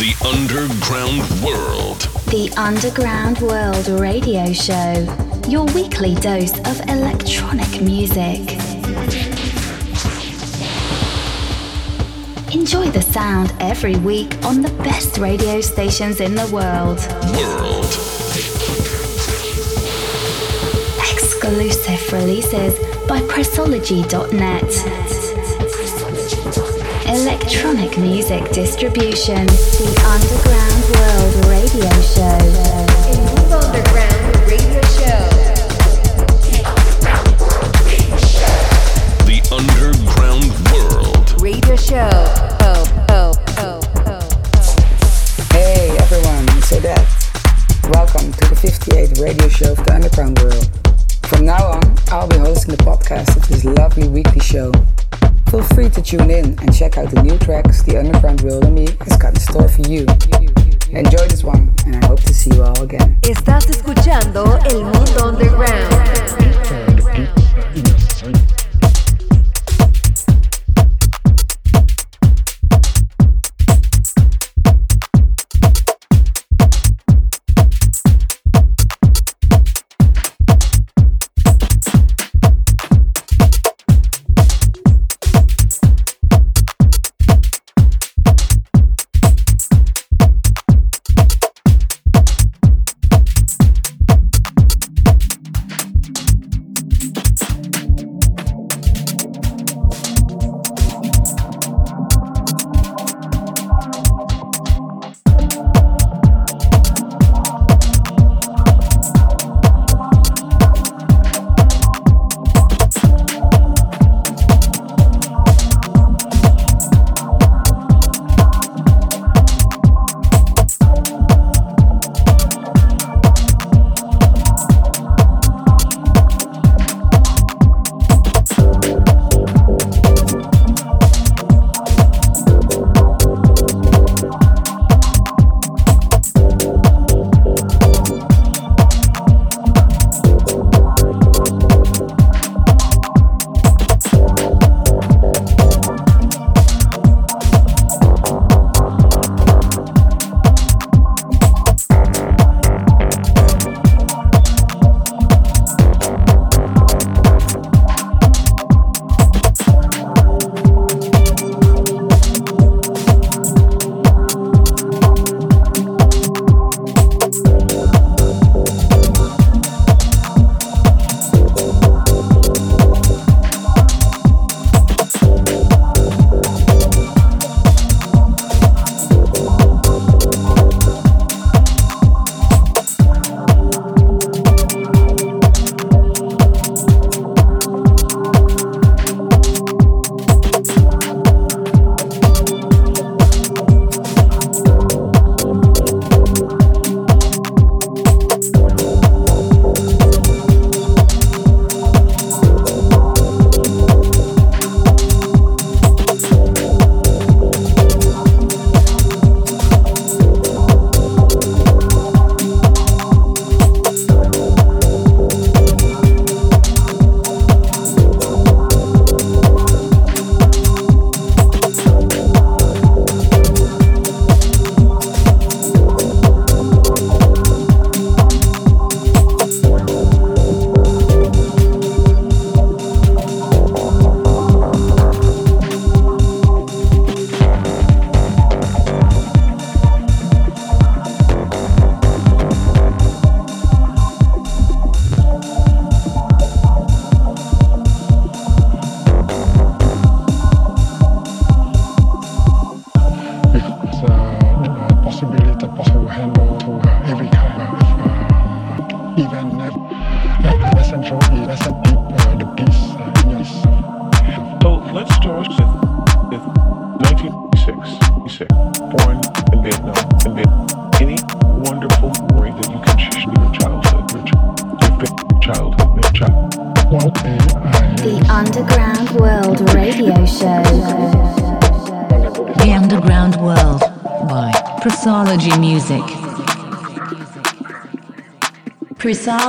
The Underground World. The Underground World Radio Show. Your weekly dose of electronic music. Enjoy the sound every week on the best radio stations in the world. World. Exclusive releases by Pressology.net. Electronic music distribution. The Underground World Radio Show. El Underground Radio Show. The Underground World. Radio Show. Oh, oh, oh, oh. Hey everyone, it's Odette. Welcome to the 58th radio show of the Underground World. From now on, I'll be hosting the podcast of this lovely weekly show. Feel free to tune in and check out the new tracks the Underground World and me has got in store for you. Enjoy this one, and I hope to see you all again. Estás escuchando El Mundo Underground.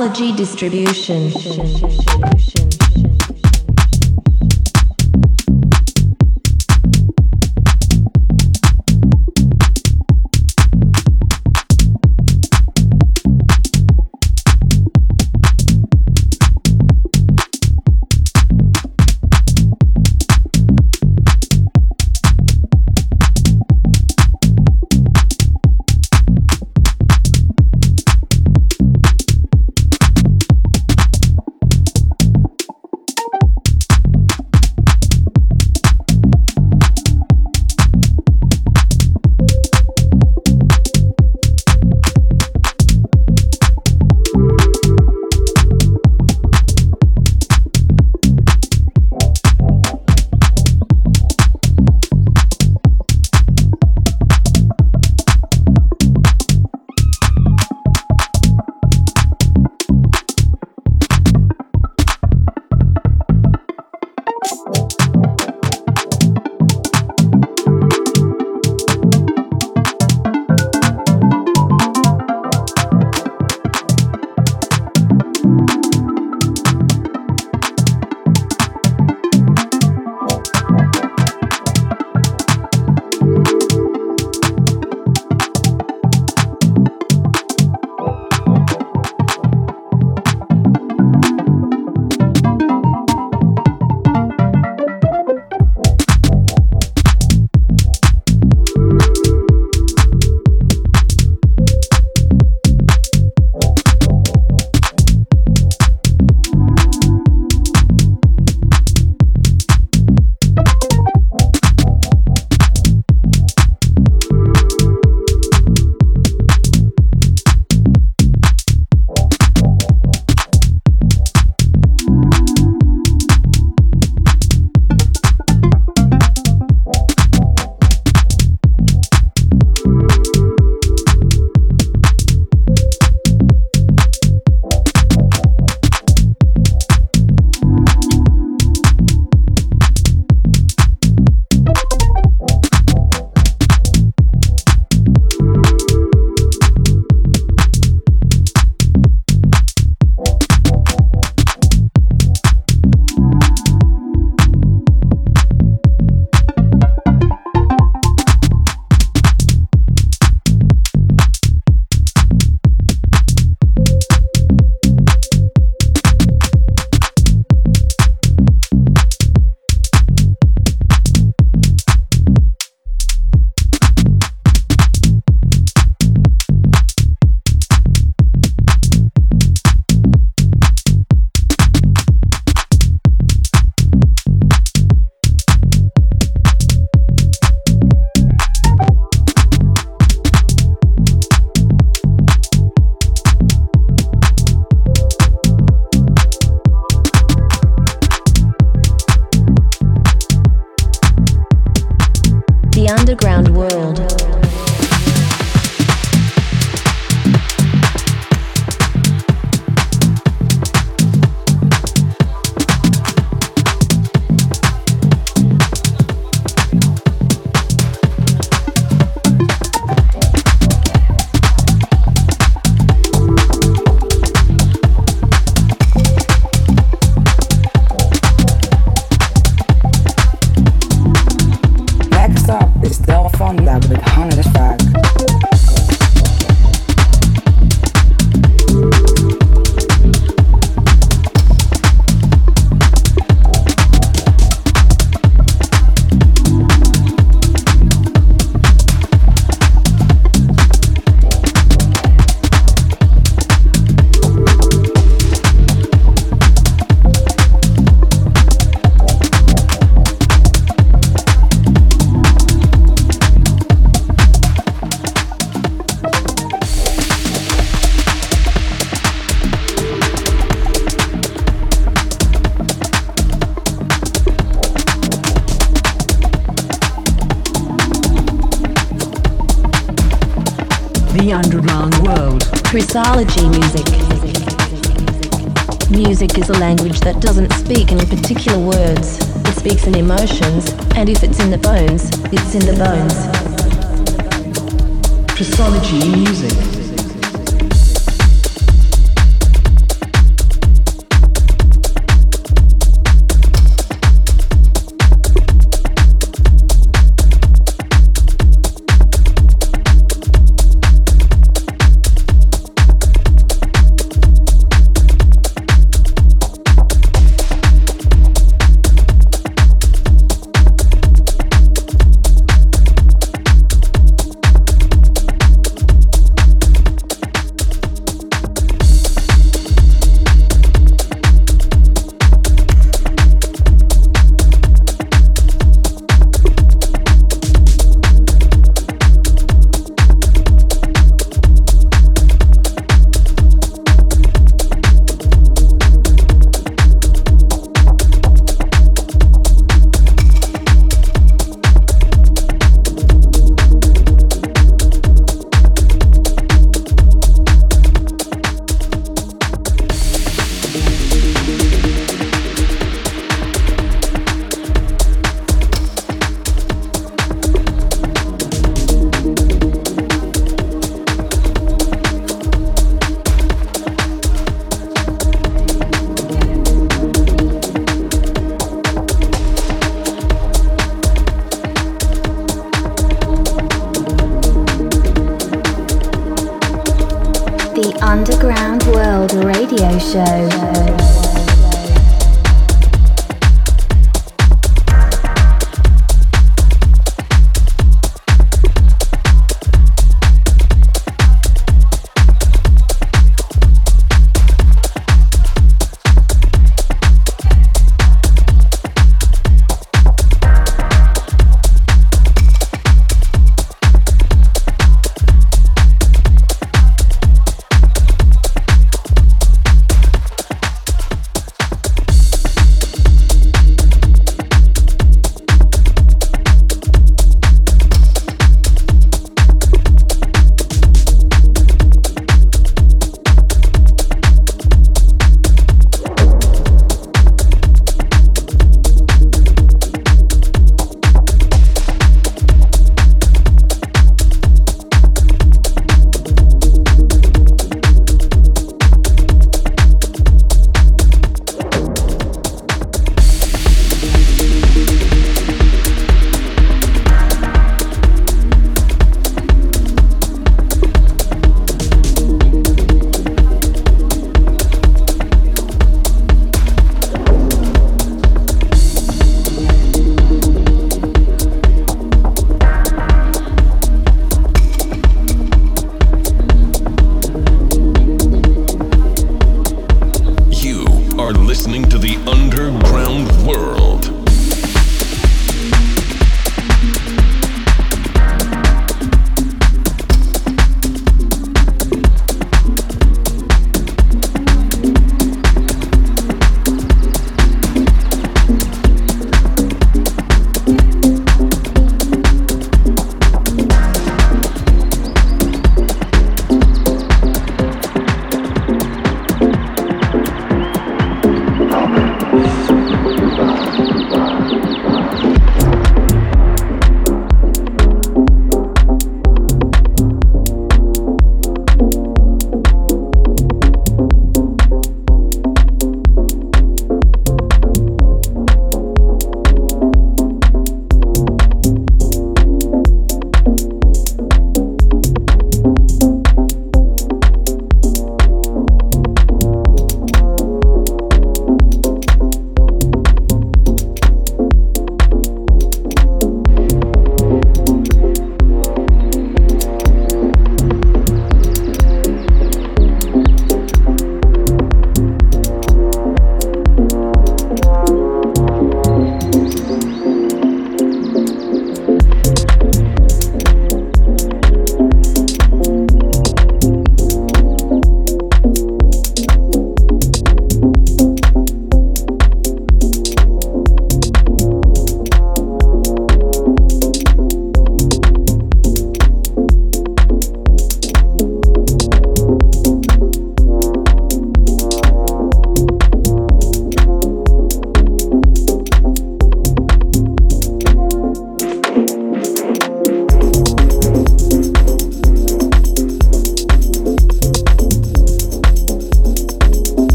Pressology Distribution. Pressology music. Music is a language that doesn't speak in particular words. It speaks in emotions, and if it's in the bones, it's in the bones. Pressology music. Radio Show.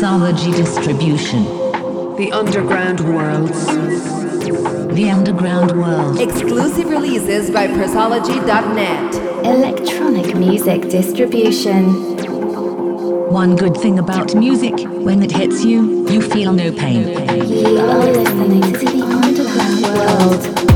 Distribution. The Underground Worlds. The Underground World. Exclusive releases by Pressology.net. Electronic music distribution. One good thing about music, when it hits you, you feel no pain. You are listening to the Underground World.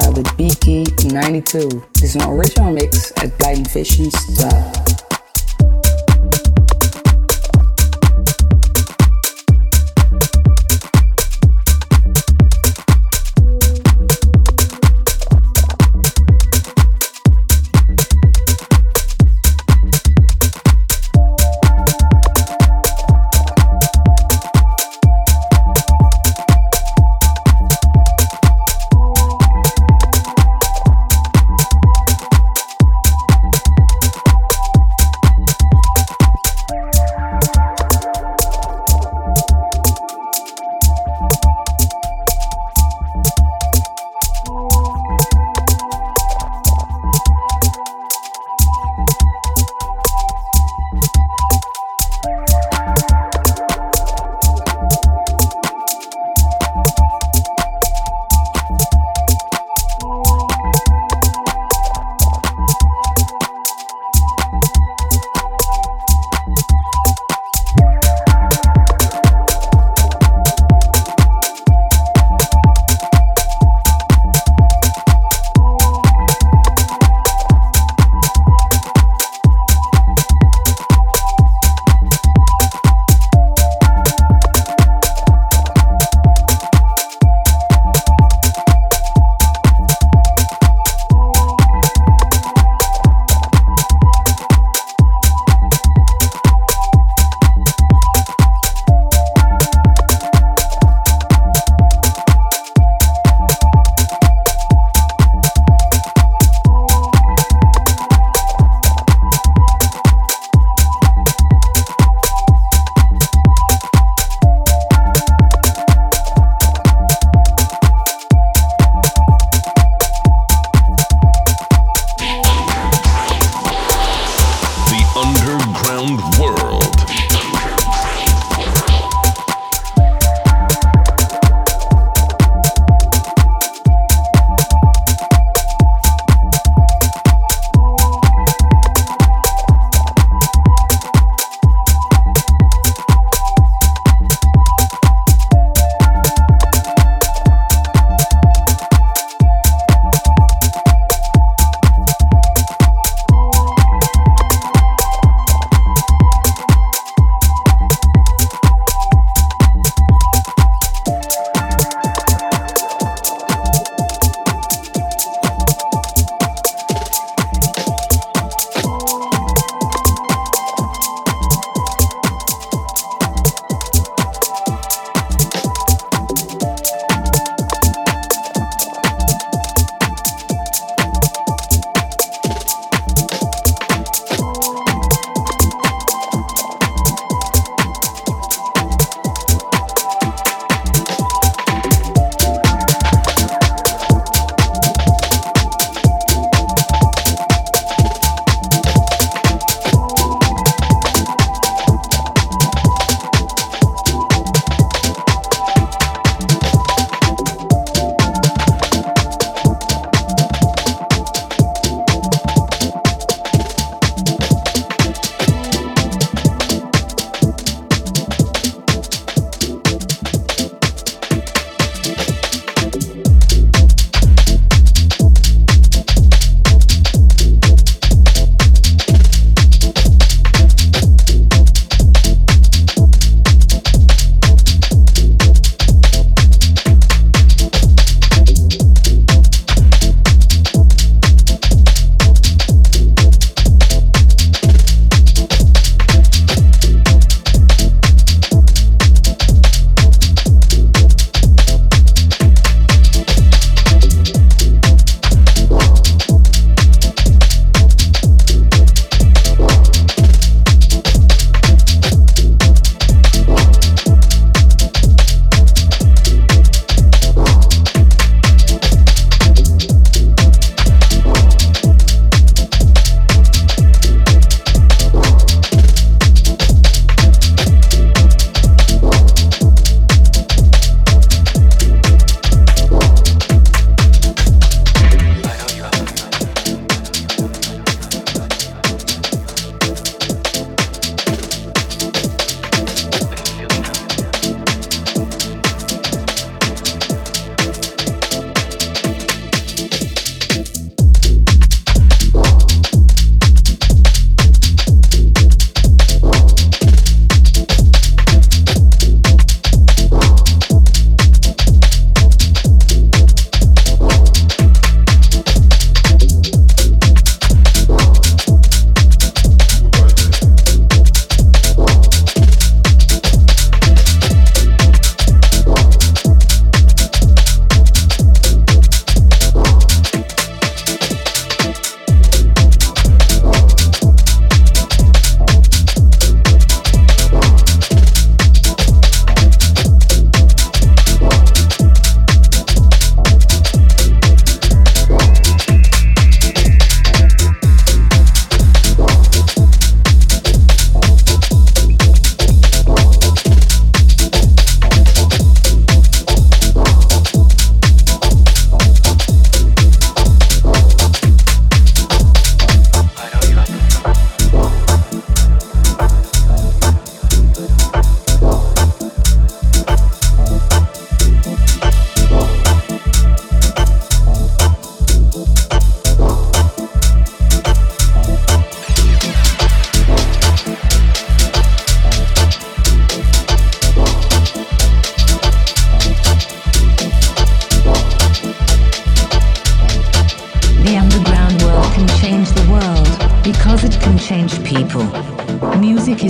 De with Beaky 92. This is an original mix at Blind Visions.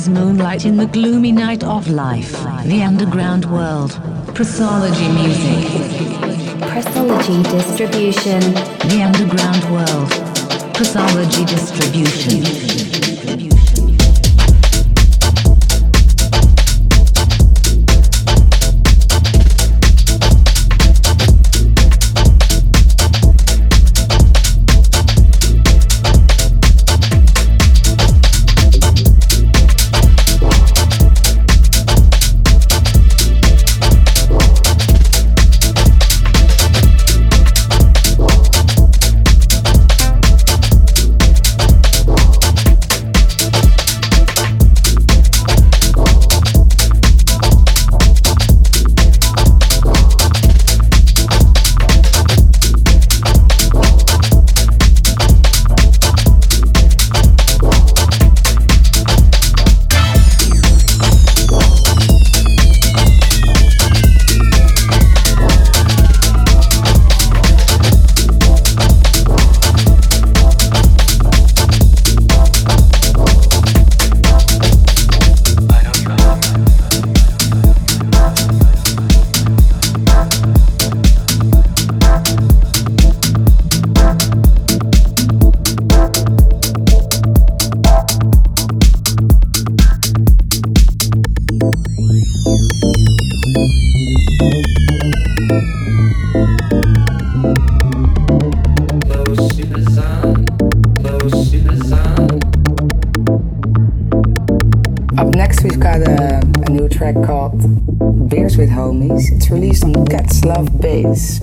Is moonlight in the gloomy night of life. The underground world. Pressology music. Pressology distribution. The underground world. Pressology distribution.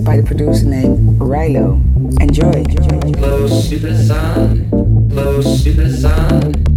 By the producer named Rilo. Enjoy. Close to the sun, close to the sun.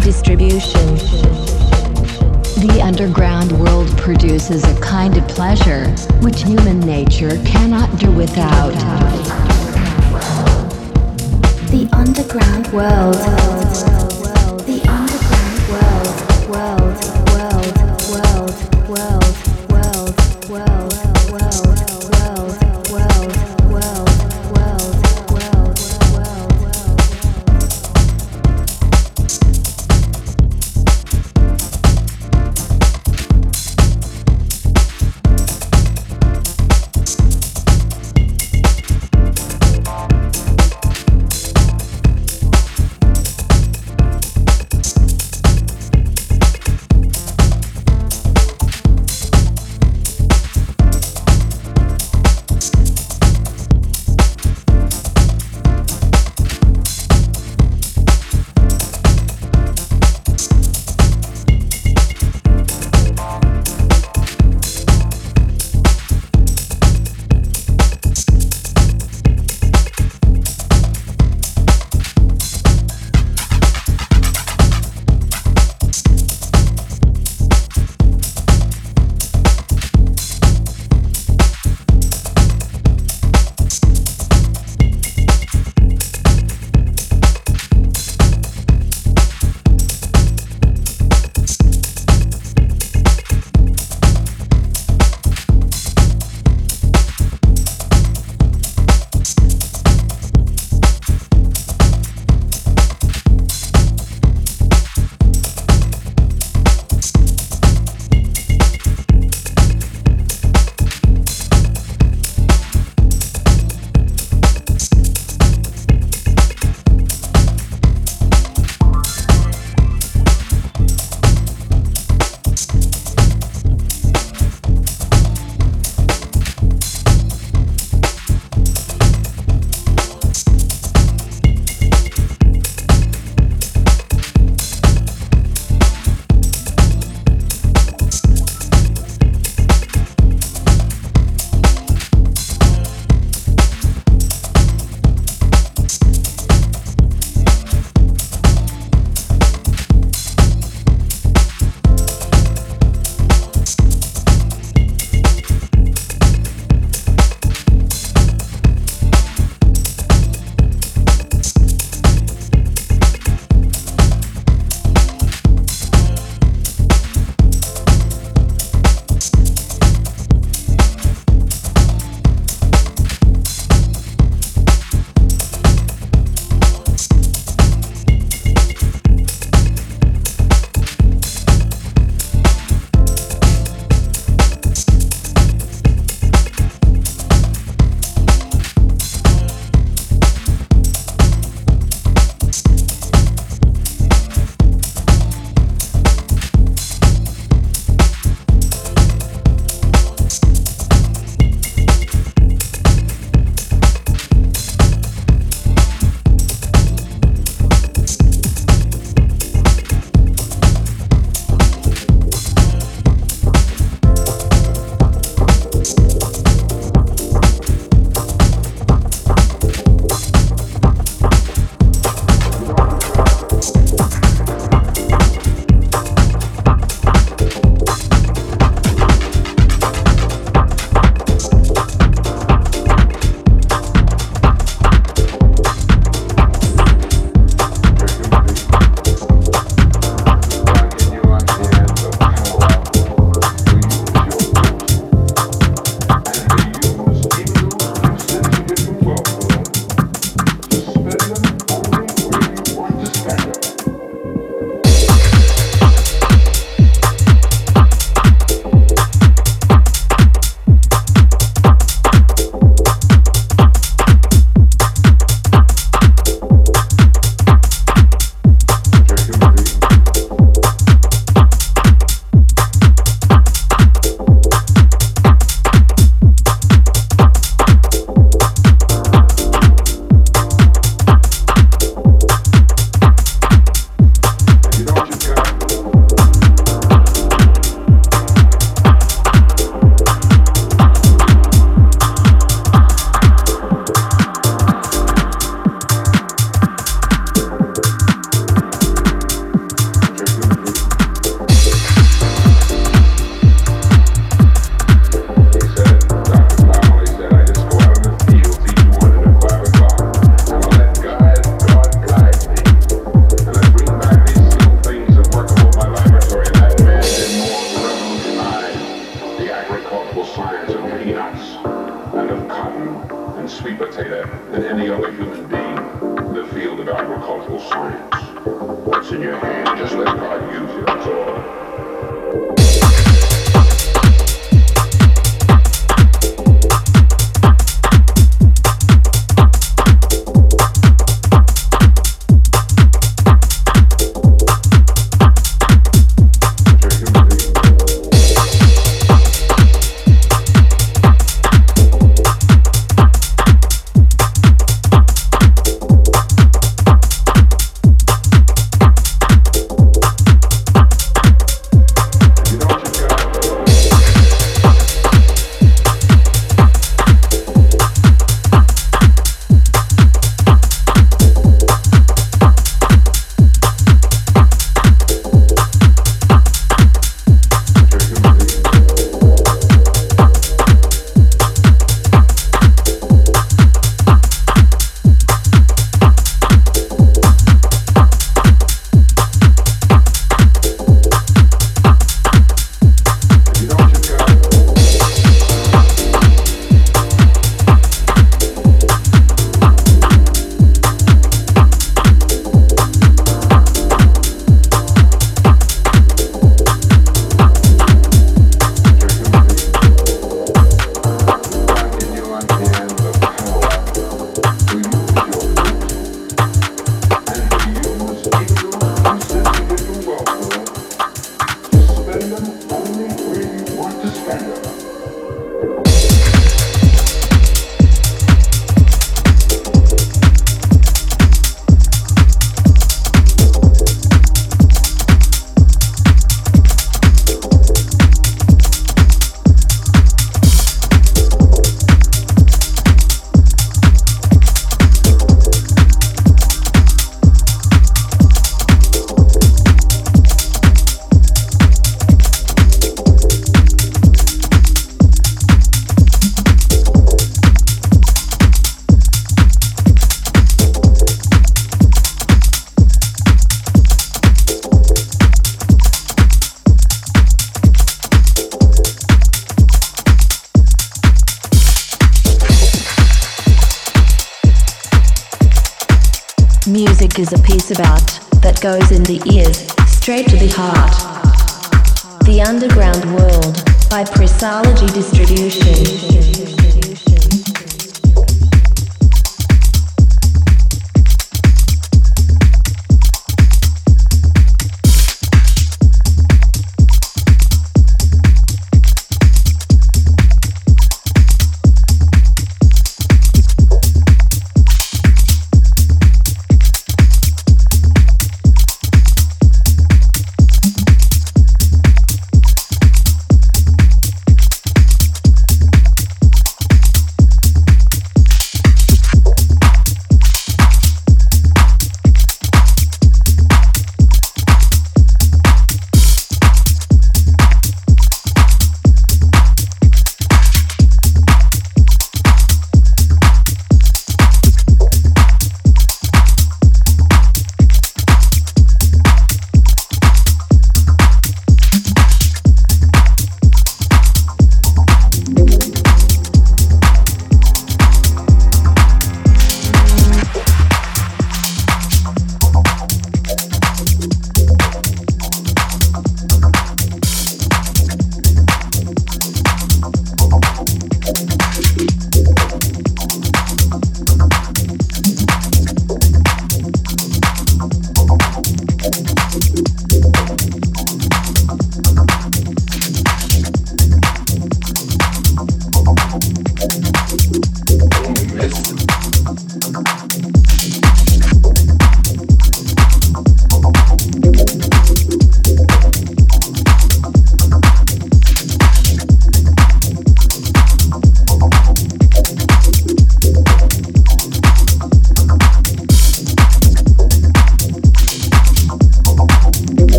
Distribution. The underground world produces a kind of pleasure, which human nature cannot do without. The underground world.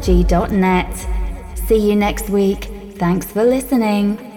Website, pressology.net. See you next week. Thanks for listening.